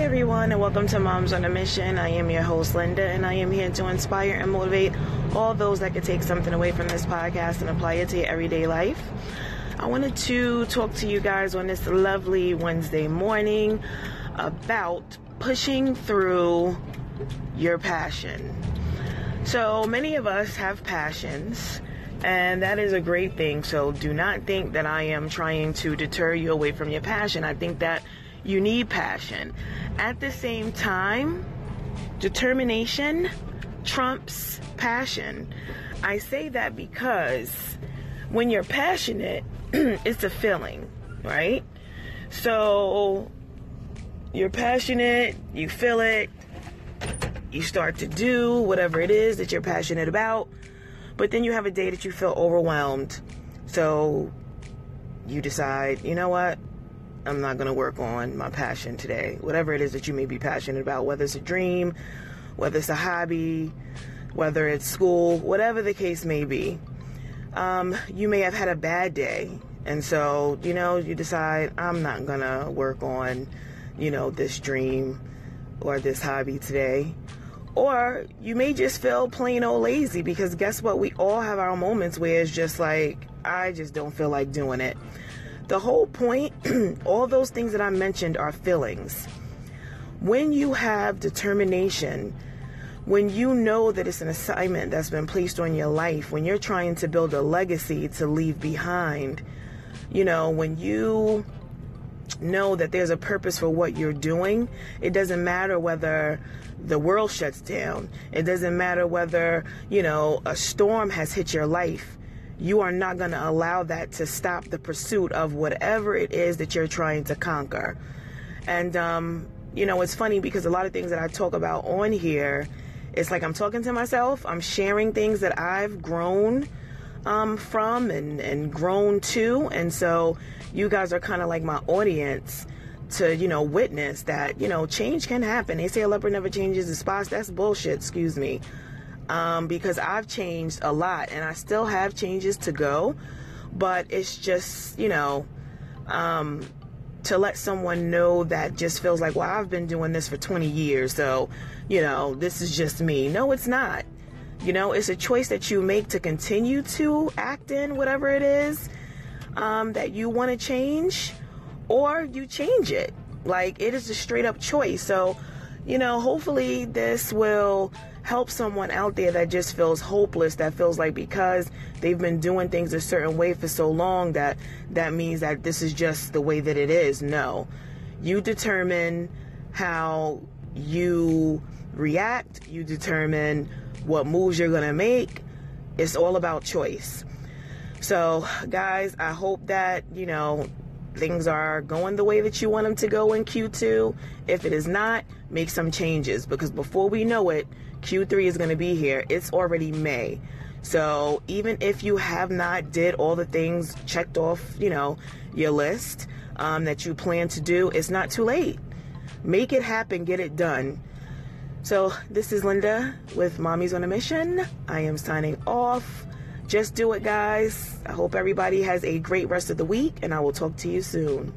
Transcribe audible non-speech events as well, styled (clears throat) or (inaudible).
everyone, and welcome to Moms on a Mission. I am your host, Linda, and I am here to inspire and motivate all those that could take something away from this podcast and apply it to your everyday life. I wanted to talk to you guys on this lovely Wednesday morning about pushing through your passion. So many of us have passions, and that is a great thing. So do not think that I am trying to deter you away from your passion. I think that you need passion. At the same time, determination trumps passion. I say that because when you're passionate, (clears throat) it's a feeling, right? So you're passionate, you feel it, you start to do whatever it is that you're passionate about, but then you have a day that you feel overwhelmed. So you decide, you know what? I'm not going to work on my passion today. Whatever it is that you may be passionate about, whether it's a dream, whether it's a hobby, whether it's school, whatever the case may be. Um, you may have had a bad day. And so, you know, you decide, I'm not going to work on, you know, this dream or this hobby today. Or you may just feel plain old lazy because guess what? We all have our moments where it's just like, I just don't feel like doing it. The whole point, (clears throat) all those things that I mentioned are feelings. When you have determination, when you know that it's an assignment that's been placed on your life, when you're trying to build a legacy to leave behind, you know, when you know that there's a purpose for what you're doing, it doesn't matter whether the world shuts down. It doesn't matter whether, you know, a storm has hit your life you are not going to allow that to stop the pursuit of whatever it is that you're trying to conquer. And, um, you know, it's funny because a lot of things that I talk about on here, it's like I'm talking to myself, I'm sharing things that I've grown um, from and, and grown to. And so you guys are kind of like my audience to, you know, witness that, you know, change can happen. They say a leopard never changes his spots. That's bullshit, excuse me um, because I've changed a lot and I still have changes to go. But it's just, you know, um, to let someone know that just feels like, well, I've been doing this for 20 years, so, you know, this is just me. No, it's not. You know, it's a choice that you make to continue to act in whatever it is um, that you want to change, or you change it. Like, it is a straight up choice. So, you know, hopefully this will help someone out there that just feels hopeless, that feels like because they've been doing things a certain way for so long that that means that this is just the way that it is. No. You determine how you react, you determine what moves you're going to make. It's all about choice. So, guys, I hope that, you know, things are going the way that you want them to go in Q2. If it is not, make some changes because before we know it, Q3 is going to be here. It's already May. So even if you have not did all the things checked off, you know, your list um, that you plan to do, it's not too late. Make it happen, get it done. So this is Linda with Mommy's on a Mission. I am signing off. Just do it, guys. I hope everybody has a great rest of the week, and I will talk to you soon.